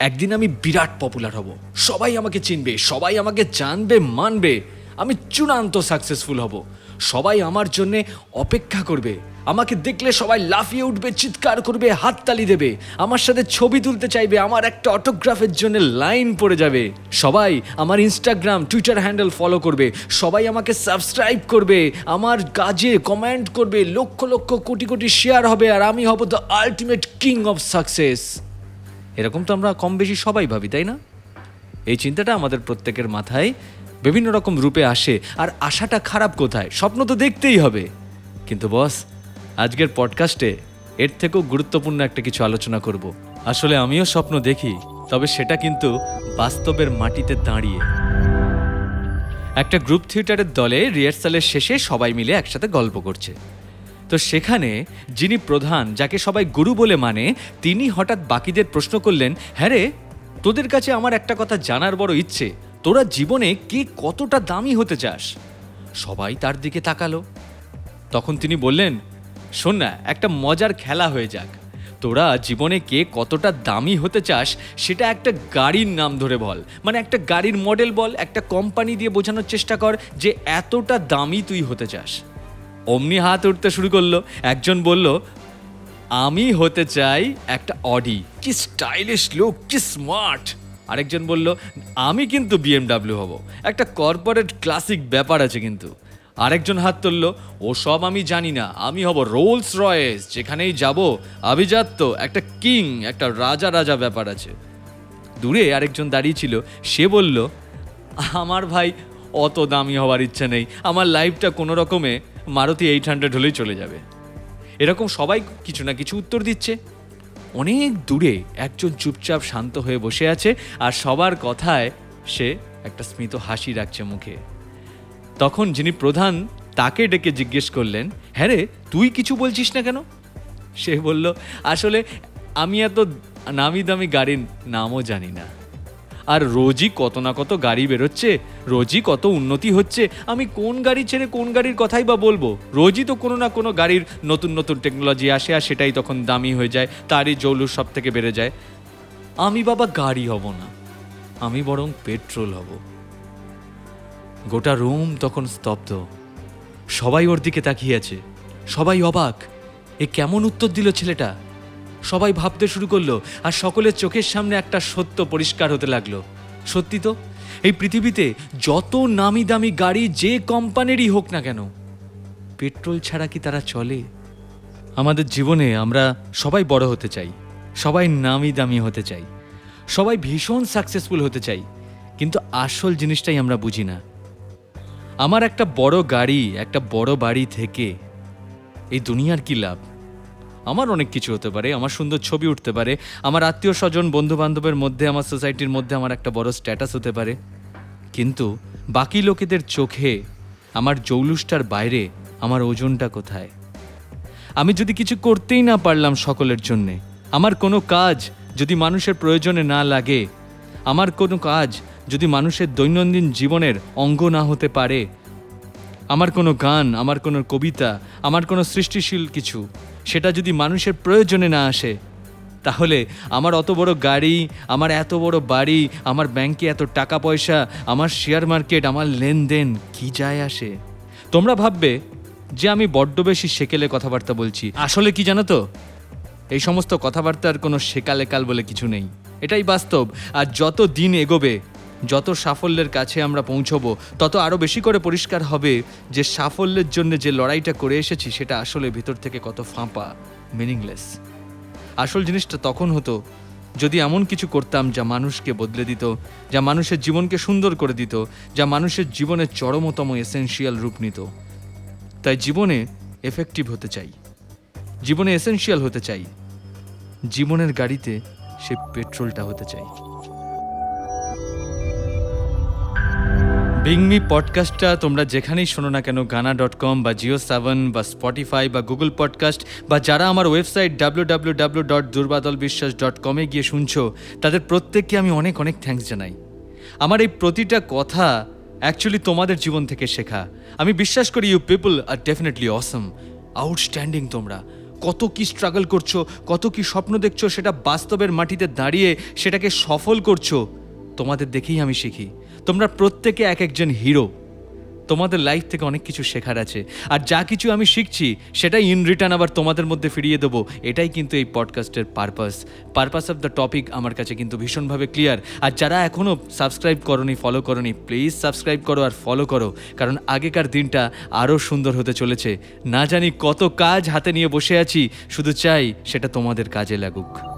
একদিন আমি বিরাট পপুলার হব। সবাই আমাকে চিনবে, সবাই আমাকে জানবে, মানবে। আমি চূড়ান্ত সাকসেসফুল হব। সবাই আমার জন্য অপেক্ষা করবে। আমাকে দেখলে সবাই লাফিয়ে উঠবে, চিৎকার করবে, হাততালি দেবে। আমার সাথে ছবি তুলতে চাইবে, আমার একটা অটোগ্রাফের জন্য লাইন পড়ে যাবে। সবাই আমার ইনস্টাগ্রাম টুইটার হ্যান্ডেল ফলো করবে। সবাই আমাকে সাবস্ক্রাইব করবে। আমার কাজে কমেন্ট করবে। লক্ষ লক্ষ কোটি কোটি শেয়ার হবে আর আমি হব the ultimate king of success এরকম তো আমরা কম বেশি সবাই ভাবি, তাই না? এই চিন্তাটা আমাদের প্রত্যেকের মাথায় বিভিন্ন রকম রূপে আসে। আর আশাটা খারাপ কোথায়? স্বপ্ন তো দেখতেই হবে। কিন্তু বস, আজকের পডকাস্টে এর থেকেও গুরুত্বপূর্ণ একটা কিছু আলোচনা করব। আসলে আমিও স্বপ্ন দেখি, তবে সেটা কিন্তু বাস্তবের মাটিতে দাঁড়িয়ে। একটা গ্রুপ থিয়েটারের দলে রিহার্সালের শেষে সবাই মিলে একসাথে গল্প করছে। তো সেখানে যিনি প্রধান, যাকে সবাই গুরু বলে মানে তিনি হঠাৎ বাকিদের প্রশ্ন করলেন হ্যাঁ রে, তোদের কাছে আমার একটা কথা জানার বড় ইচ্ছে। তোরা জীবনে কে কতটা দামি হতে চাস? সবাই তার দিকে তাকালো। তখন তিনি বললেন, শোন না, একটা মজার খেলা হয়ে যাক। তোরা জীবনে কে কতটা দামি হতে চাস, সেটা একটা গাড়ির নাম ধরে বল। মানে একটা গাড়ির মডেল বল, একটা কোম্পানি দিয়ে বোঝানোর চেষ্টা কর যে এতটা দামি তুই হতে চাস। অমনি হাত উঠতে শুরু করল। একজন বলল, আমি হতে চাই একটা অডি। কি স্টাইলিশ লুক কি স্মার্ট আরেকজন বলল, আমি কিন্তু বিএমডাব্লিউ হব। একটা কর্পোরেট ক্লাসিক ব্যাপার আছে কিন্তু। আরেকজন হাত তুলল ও সব আমি জানি না। আমি হব রোলস রয়েস যেখানেই যাব, আভিজাত্য, একটা কিং একটা রাজা রাজা ব্যাপার আছে। দূরে আরেকজন দাঁড়িয়ে ছিল। সে বলল, আমার ভাই, অত দামি হওয়ার ইচ্ছে নেই। আমার লাইফটা কোনো রকমে মারুতি এইট হান্ড্রেড হলেই চলে যাবে। এরকম সবাই কিছু না কিছু উত্তর দিচ্ছে। অনেক দূরে একজন চুপচাপ শান্ত হয়ে বসে আছে আর সবার কথায় সে একটা স্মিত হাসি রাখছে মুখে। তখন যিনি প্রধান তাকে ডেকে জিজ্ঞেস করলেন হ্যাঁ রে, তুই কিছু বলছিস না কেন? সে বলল, আসলে আমি এত নামি দামি গাড়ির নামও জানি না। আর রোজই কত না কত গাড়ি বেরোচ্ছে, রোজই কত উন্নতি হচ্ছে। আমি কোন গাড়ি ছেড়ে কোন গাড়ির কথাই বা বলব? রোজই তো কোনো না কোনো গাড়ির নতুন নতুন টেকনোলজি আসে আর সেটাই তখন দামি হয়ে যায়, তারই জৌলুস সব থেকে বেড়ে যায়। আমি বাবা গাড়ি হব না, আমি বরং পেট্রোল হব। গোটা রুম তখন স্তব্ধ। সবাই ওর দিকে তাকিয়ে আছে, সবাই অবাক। এ কেমন উত্তর দিল ছেলেটা? সবাই ভাবতে শুরু করল আর সকলের চোখের সামনে একটা সত্য পরিষ্কার হতে লাগল। সত্যি তো? এই পৃথিবীতে যত নামি দামি গাড়ি যে কোম্পানিরই হোক না কেন, পেট্রোল ছাড়া কি তারা চলে? আমাদের জীবনে আমরা সবাই বড় হতে চাই, সবাই নামি দামি হতে চাই, সবাই ভীষণ সাকসেসফুল হতে চাই, কিন্তু আসল জিনিসটাই আমরা বুঝি না। আমার একটা বড় গাড়ি, একটা বড় বাড়ি থেকে এই দুনিয়ার কি লাভ? আমার অনেক কিছু হতে পারে, আমার সুন্দর ছবি উঠতে পারে, আমার আত্মীয় স্বজন বন্ধু বান্ধবের মধ্যে, আমার সোসাইটির মধ্যে আমার একটা বড় স্ট্যাটাস হতে পারে। কিন্তু বাকি লোকেদের চোখে আমার জৌলুসটার বাইরে আমার ওজনটা কোথায়? আমি যদি কিছু করতেই না পারলাম সকলের জন্যে, আমার কোনো কাজ যদি মানুষের প্রয়োজনে না লাগে, আমার কোনো কাজ যদি মানুষের দৈনন্দিন জীবনের অঙ্গ না হতে পারে আমার কোনো গান, আমার কোনো কবিতা, আমার কোনো সৃষ্টিশীল কিছু, সেটা যদি মানুষের প্রয়োজনে না আসে, তাহলে আমার অত বড় গাড়ি, আমার এত বড় বাড়ি, আমার ব্যাংকে এত টাকা পয়সা, আমার শেয়ার মার্কেট, আমার লেনদেন কি যায় আসে? তোমরা ভাববে যে আমি বড্ড বেশি সেকেলে কথাবার্তা বলছি। আসলে কি জানো তো? এই সমস্ত কথাবার্তার কোনো সেকালেকাল বলে কিছু নেই। এটাই বাস্তব। আর যত দিন এগোবে যত সাফল্যের কাছে আমরা পৌঁছবো, তত আরও বেশি করে পরিষ্কার হবে যে সাফল্যের জন্য যে লড়াইটা করে এসেছি, সেটা আসলে ভিতর থেকে কত ফাঁপা মিনিংলেস আসল জিনিসটা তখন হতো যদি এমন কিছু করতাম যা মানুষকে বদলে দিত, যা মানুষের জীবনকে সুন্দর করে দিত, যা মানুষের জীবনের চরমতম এসেনশিয়াল রূপ নিত। তাই জীবনে এফেক্টিভ হতে চাই। জীবনে এসেনশিয়াল হতে চাই। জীবনের গাড়িতে সে পেট্রোলটা হতে চাই। বিংমি পডকাস্টটা তোমরা যেখানেই শোনো না কেন গানা ডট কম বা জিও সেভেন বা স্পটিফাই বা গুগল পডকাস্ট বা যারা আমার website W W W dot Durbadal Biswas dot কমে গিয়ে শুনছো, তাদের প্রত্যেককে আমি অনেক অনেক থ্যাঙ্কস জানাই। আমার এই প্রতিটা কথা অ্যাকচুয়ালি তোমাদের জীবন থেকে শেখা। আমি বিশ্বাস করি you people are definitely awesome outstanding তোমরা। কত কি স্ট্রাগল করছ, কত কি স্বপ্ন দেখছ, সেটা বাস্তবের মাটিতে দাঁড়িয়ে সেটাকে সফল করছ। তোমাদের দেখেই আমি শিখি। তোমরা প্রত্যেকে এক একজন হিরো। তোমাদের লাইফ থেকে অনেক কিছু শেখার আছে। আর যা কিছু আমি শিখছি, সেটাই ইন রিটার্ন আবার তোমাদের মধ্যে ফিরিয়ে দেবো। এটাই কিন্তু এই পডকাস্টের purpose purpose of the topic আমার কাছে কিন্তু ভীষণভাবে ক্লিয়ার আর যারা এখনও সাবস্ক্রাইব করনি ফলো করনি প্লিজ সাবস্ক্রাইব করো আর ফলো করো। কারণ আগেকার দিনটা আরও সুন্দর হতে চলেছে। না জানি কত কাজ হাতে নিয়ে বসে আছি, শুধু চাই সেটা তোমাদের কাজে লাগুক।